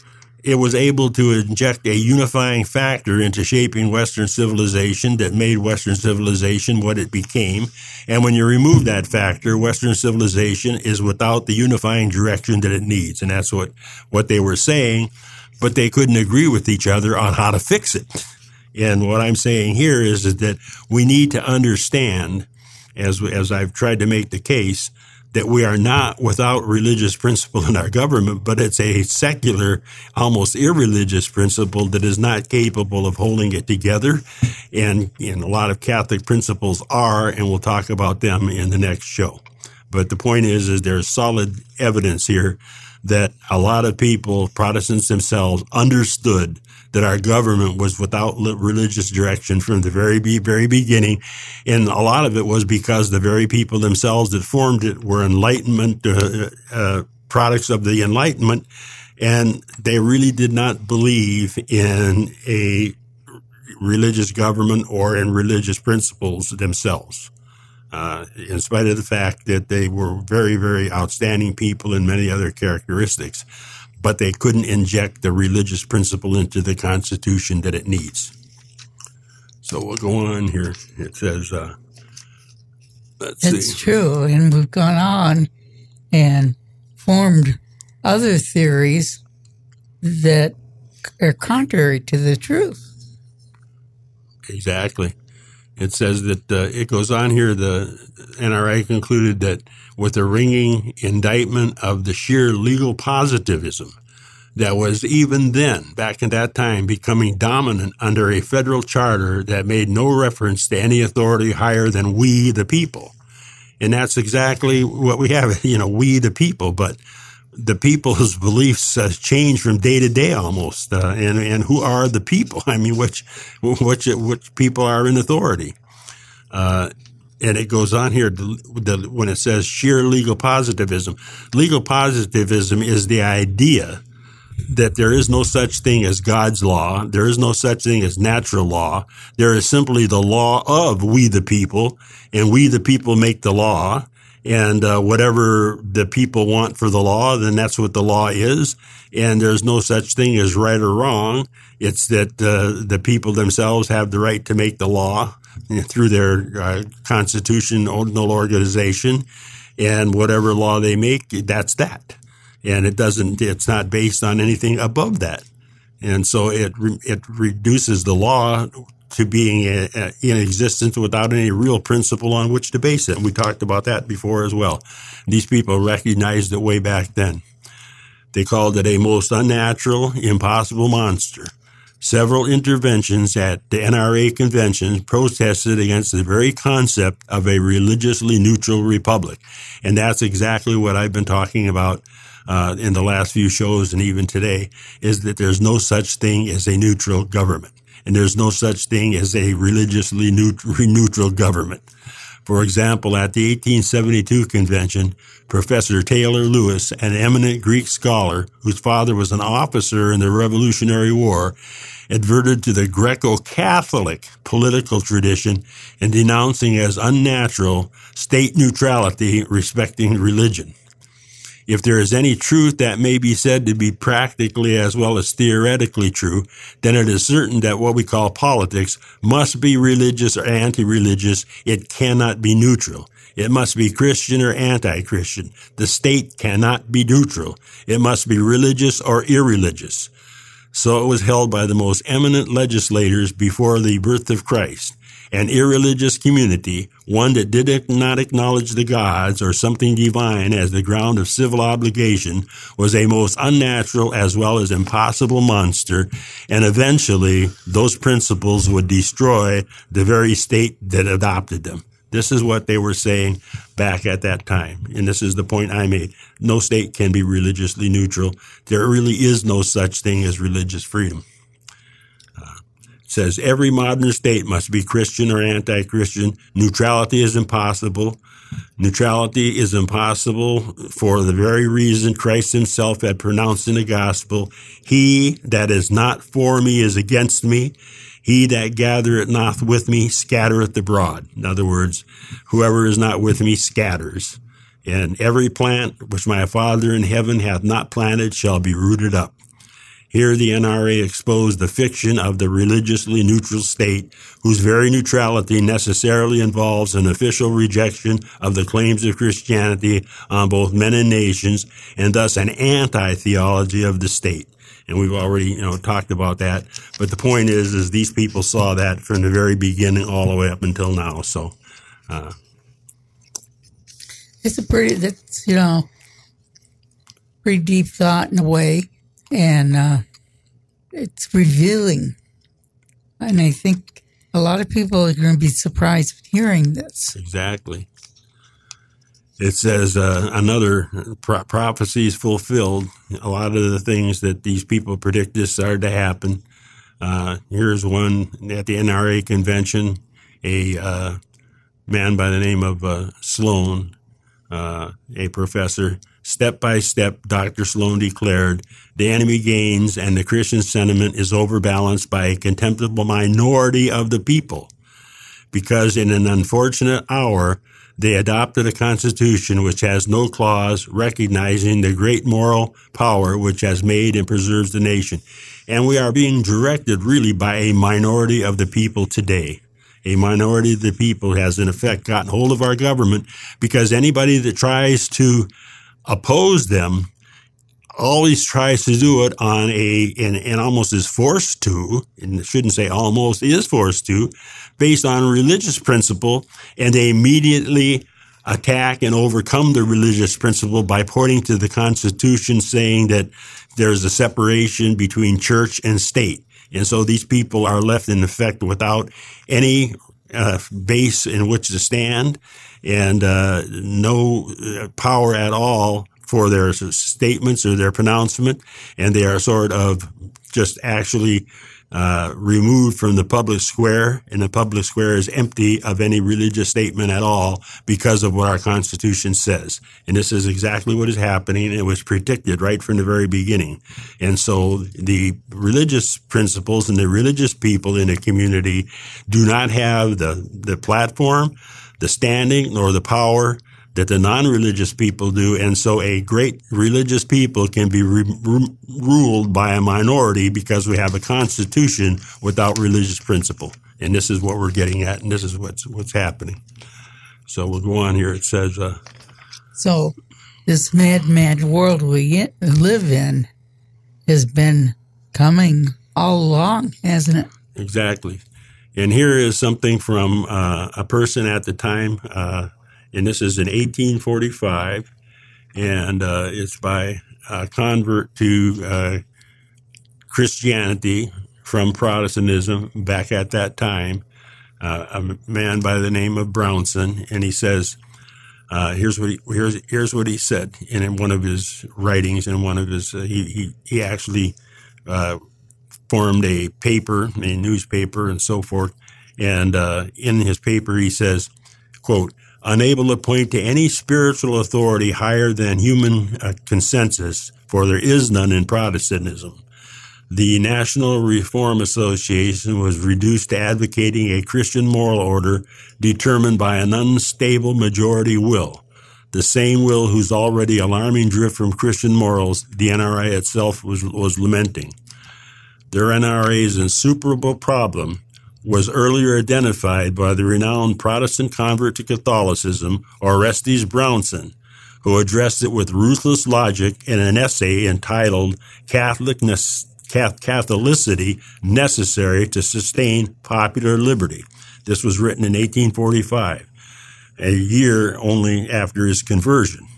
[SPEAKER 2] it was able to inject a unifying factor into shaping Western civilization that made Western civilization what it became. And when you remove that factor, Western civilization is without the unifying direction that it needs. And that's what, what they were saying, but they couldn't agree with each other on how to fix it. And what I'm saying here is, is that we need to understand, as, as I've tried to make the case, that we are not without religious principle in our government, but it's a secular, almost irreligious principle that is not capable of holding it together. And, and a lot of Catholic principles are, and we'll talk about them in the next show. But the point is, is there's solid evidence here that a lot of people, Protestants themselves, understood that our government was without religious direction from the very very beginning, and a lot of it was because the very people themselves that formed it were Enlightenment uh, uh, products of the Enlightenment, and they really did not believe in a religious government or in religious principles themselves. Uh, in spite of the fact that they were very, very outstanding people and many other characteristics but they couldn't inject the religious principle into the Constitution that it needs. So we'll go on here. It says, uh, let's
[SPEAKER 3] it's
[SPEAKER 2] see.
[SPEAKER 3] true. And we've gone on and formed other theories that are contrary to the truth.
[SPEAKER 2] Exactly. It says that uh, it goes on here. The NRA concluded that with a ringing indictment of the sheer legal positivism that was even then, back in that time, becoming dominant under a federal charter that made no reference to any authority higher than we, the people. And that's exactly what we have, you know, we, the people. But the people's beliefs uh, change from day to day almost. Uh, and, and who are the people? I mean, which, which, which people are in authority? Uh, and it goes on here the, the, when it says sheer legal positivism. Legal positivism is the idea that there is no such thing as God's law. There is no such thing as natural law. There is simply the law of we the people, and we the people make the law. And uh, whatever the people want for the law, then that's what the law is. And there's no such thing as right or wrong. It's that uh, the people themselves have the right to make the law through their uh, constitutional organization. And whatever law they make, that's that and it doesn't, it's not based on anything above that. And so it, it reduces the law to being a, a, in existence without any real principle on which to base it. And we talked about that before as well. These people recognized it way back then. They called it a most unnatural, impossible monster. Several interventions at the NRA conventions protested against the very concept of a religiously neutral republic. And that's exactly what I've been talking about uh, in the last few shows and even today is that there's no such thing as a neutral government. And there's no such thing as a religiously neutral government. For example, at the 1872 convention, Professor Taylor Lewis, an eminent Greek scholar whose father was an officer in the Revolutionary War, adverted to the Greco-Catholic political tradition in denouncing as unnatural state neutrality respecting religion. If there is any truth that may be said to be practically as well as theoretically true, then it is certain that what we call politics must be religious or anti-religious. It cannot be neutral. It must be Christian or anti-Christian. The state cannot be neutral. It must be religious or irreligious. So it was held by the most eminent legislators before the birth of Christ an irreligious community, one that did not acknowledge the gods or something divine as the ground of civil obligation, was a most unnatural as well as impossible monster, and eventually those principles would destroy the very state that adopted them. This is what they were saying back at that time. And this is the point I made. No state can be religiously neutral. There really is no such thing as religious freedom says every modern state must be Christian or anti-Christian. Neutrality is impossible. Neutrality is impossible for the very reason Christ himself had pronounced in the gospel. He that is not for me is against me. He that gathereth not with me scattereth abroad. In other words, whoever is not with me scatters. And every plant which my Father in heaven hath not planted shall be rooted up. Here the NRA exposed the fiction of the religiously neutral state, whose very neutrality necessarily involves an official rejection of the claims of Christianity on both men and nations, and thus an anti-theology of the state. And we've already, you know, talked about that. But the point is, is these people saw that from the very beginning all the way up until now. So, uh,
[SPEAKER 3] it's a pretty, that's, you know, pretty deep thought in a way and uh, it's revealing. And I think a lot of people are going to be surprised hearing this.
[SPEAKER 2] Exactly. It says uh, another pro- prophecies fulfilled. A lot of the things that these people predicted started to happen. Uh, here's one at the NRA convention. A uh, man by the name of uh, Sloan, uh, a professor, Step by step, Dr. Sloan declared, the enemy gains and the Christian sentiment is overbalanced by a contemptible minority of the people. Because in an unfortunate hour, they adopted a constitution which has no clause recognizing the great moral power which has made and preserves the nation. And we are being directed really by a minority of the people today. A minority of the people has in effect gotten hold of our government because anybody that tries to oppose them always tries to do it on a, and, and almost is forced to, and shouldn't say almost, is forced to, based on religious principle, and they immediately attack and overcome the religious principle by pointing to the Constitution saying that there's a separation between church and state. And so these people are left in effect without any uh, base in which to stand and uh, no uh, power at all for their statements or their pronouncement, and they are sort of just actually uh, removed from the public square, and the public square is empty of any religious statement at all because of what our Constitution says. And this is exactly what is happening. It was predicted right from the very beginning. And so the religious principles and the religious people in the community do not have the, the platform, the standing, nor the power that the non-religious people do. And so a great religious people can be re- re- ruled by a minority because we have a constitution without religious principle. And this is what we're getting at, and this is what's what's happening. So we'll go on here. It says, uh,
[SPEAKER 3] so this mad, mad world we live in has been coming all along, hasn't it?
[SPEAKER 2] Exactly. And here is something from uh, a person at the time, uh, and this is in 1845, and uh, it's by a convert to uh, Christianity from Protestantism back at that time, uh, a man by the name of Brownson, and he says, uh, here's what he here's here's what he said in one of his writings. In one of his, uh, he he he actually uh, formed a paper, a newspaper, and so forth. And in his paper, he says, "quote unable to point to any spiritual authority higher than human uh, consensus, for there is none in Protestantism. The National Reform Association was reduced to advocating a Christian moral order determined by an unstable majority will, the same will whose already alarming drift from Christian morals the NRA itself was, was lamenting. Their NRA's insuperable problem was earlier identified by the renowned Protestant convert to Catholicism, Orestes Brownson, who addressed it with ruthless logic in an essay entitled Catholicity Necessary to Sustain Popular Liberty. This was written in 1845, a year only after his conversion.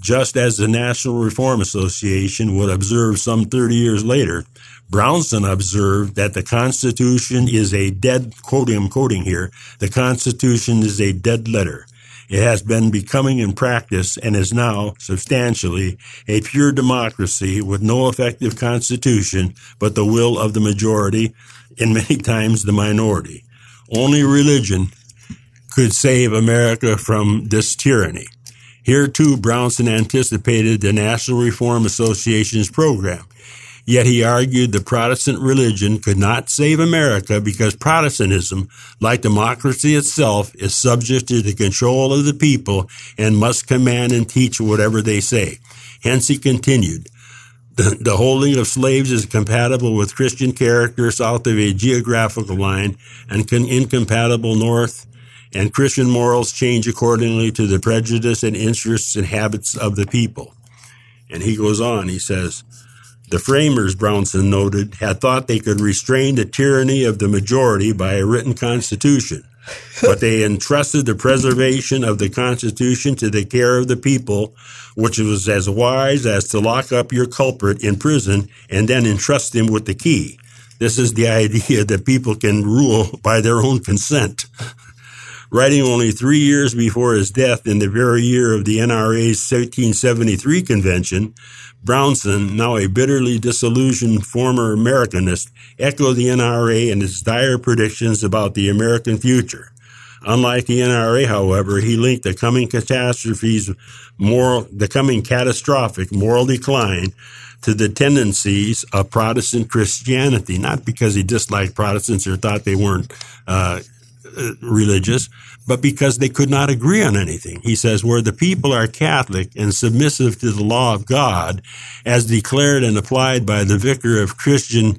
[SPEAKER 2] Just as the National Reform Association would observe some 30 years later, Brownson observed that the Constitution is a dead, quoting, I'm quoting here, the Constitution is a dead letter. It has been becoming in practice and is now substantially a pure democracy with no effective constitution but the will of the majority and many times the minority. Only religion could save America from this tyranny. Here too, Brownson anticipated the National Reform Association's program. Yet he argued the Protestant religion could not save America because Protestantism, like democracy itself, is subject to the control of the people and must command and teach whatever they say. Hence he continued, the, holding of slaves is compatible with Christian character south of a geographical line and can, incompatible north and Christian morals change accordingly to the prejudice and interests and habits of the people. And he goes on, he says, the framers, Brownson noted, had thought they could restrain the tyranny of the majority by a written constitution, but they entrusted the preservation of the constitution to the care of the people, which was as wise as to lock up your culprit in prison and then entrust him with the key. This is the idea that people can rule by their own consent. Writing only three years before his death in the very year of the NRA's 1773 convention, Brownson, now a bitterly disillusioned former Americanist, echoed the NRA and its dire predictions about the American future. Unlike the NRA, however, he linked the coming catastrophes, moral, the coming catastrophic moral decline to the tendencies of Protestant Christianity, not because he disliked Protestants or thought they weren't uh, uh, religious, but because they could not agree on anything. He says, where the people are Catholic and submissive to the law of God, as declared and applied by the vicar of Christian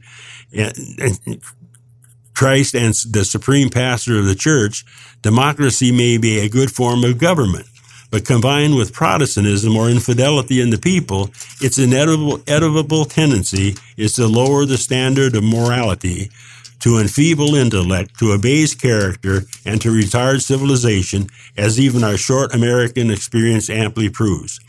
[SPEAKER 2] Christ and the supreme pastor of the church, democracy may be a good form of government. But combined with Protestantism or infidelity in the people, Its inevitable tendency is to lower the standard of morality, to enfeeble intellect, to abase character, and to retard civilization, as even our short American experience amply proves.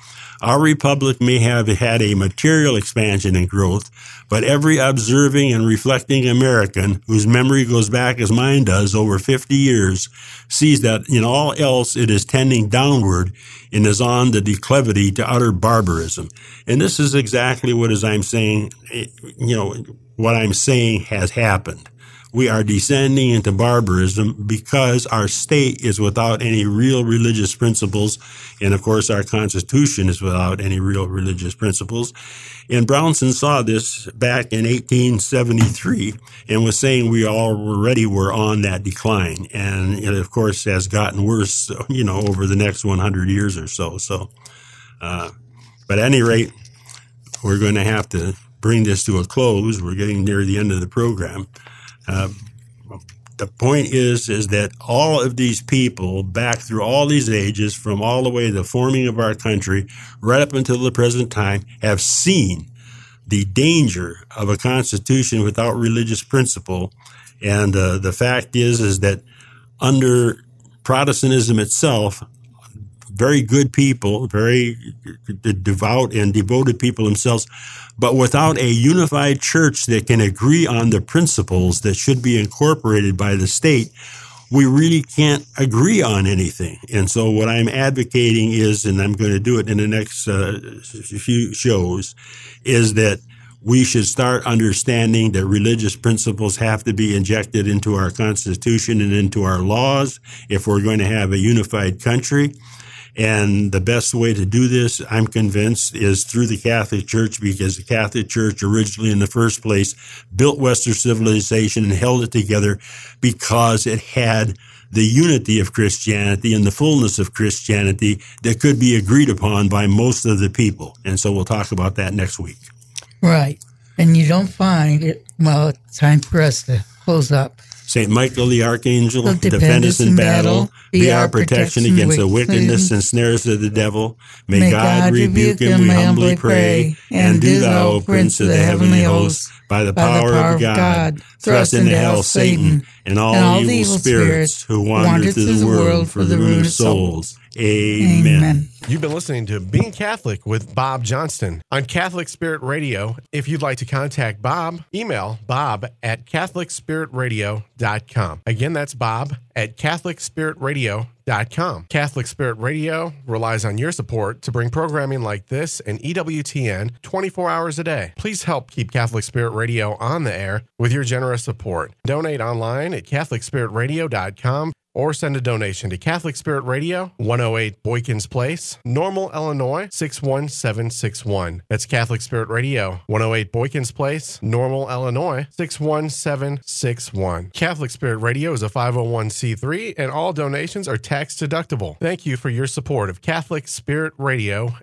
[SPEAKER 2] Our republic may have had a material expansion and growth, but every observing and reflecting American whose memory goes back as mine does over 50 years sees that in all else it is tending downward and is on the declivity to utter barbarism. And this is exactly what as I'm saying, eh, you know, what I'm saying has happened we are descending into barbarism because our state is without any real religious principles. And of course, our constitution is without any real religious principles. And Brownson saw this back in 1873 and was saying we already were on that decline. And it, of course, has gotten worse, you know, over the next 100 years or so. So, uh, but at any rate, we're going to have to bring this to a close. We're getting near the end of the program. Uh, the point is, is that all of these people back through all these ages, from all the way to the forming of our country, right up until the present time, have seen the danger of a constitution without religious principle. And uh, the fact is, is that under Protestantism itself, very good people, very devout and devoted people themselves, but without a unified church that can agree on the principles that should be incorporated by the state, we really can't agree on anything. And so what I'm advocating is, and I'm going to do it in the next uh, few shows, is that we should start understanding that religious principles have to be injected into our constitution and into our laws if we're going to have a unified country. And the best way to do this, I'm convinced, is through the Catholic Church because the Catholic Church originally in the first place built Western civilization and held it together because it had the unity of Christianity and the fullness of Christianity that could be agreed upon by most of the people. And so we'll talk about that next week.
[SPEAKER 3] Right. And you don't find it, well, time for us to close up.
[SPEAKER 2] St. Michael the Archangel, defend us in battle, be our protection against the wickedness and snares of the devil. May, May God rebuke him, we humbly pray. And do thou, O Prince of the heavenly host, by the power of God, thrust into hell Satan and all evil spirits who wander through the world for the ruin of souls. Amen. Amen.
[SPEAKER 1] You've been listening to Being Catholic with Bob Johnston on Catholic Spirit Radio. If you'd like to contact Bob, email bob at CatholicSpiritRadio.com. Again, that's bob at CatholicSpiritRadio.com. Catholic Spirit Radio relies on your support to bring programming like this and EWTN 24 hours a day. Please help keep Catholic Spirit Radio on the air with your generous support. Donate online at CatholicSpiritRadio.com or send a donation to Catholic Spirit Radio, 108 Boykins Place, Normal, Illinois 61761. That's Catholic Spirit Radio, 108 Boykins Place, Normal, Illinois 61761. Catholic Spirit Radio is a 501c3 and all donations are tax deductible. Thank you for your support of Catholic Spirit Radio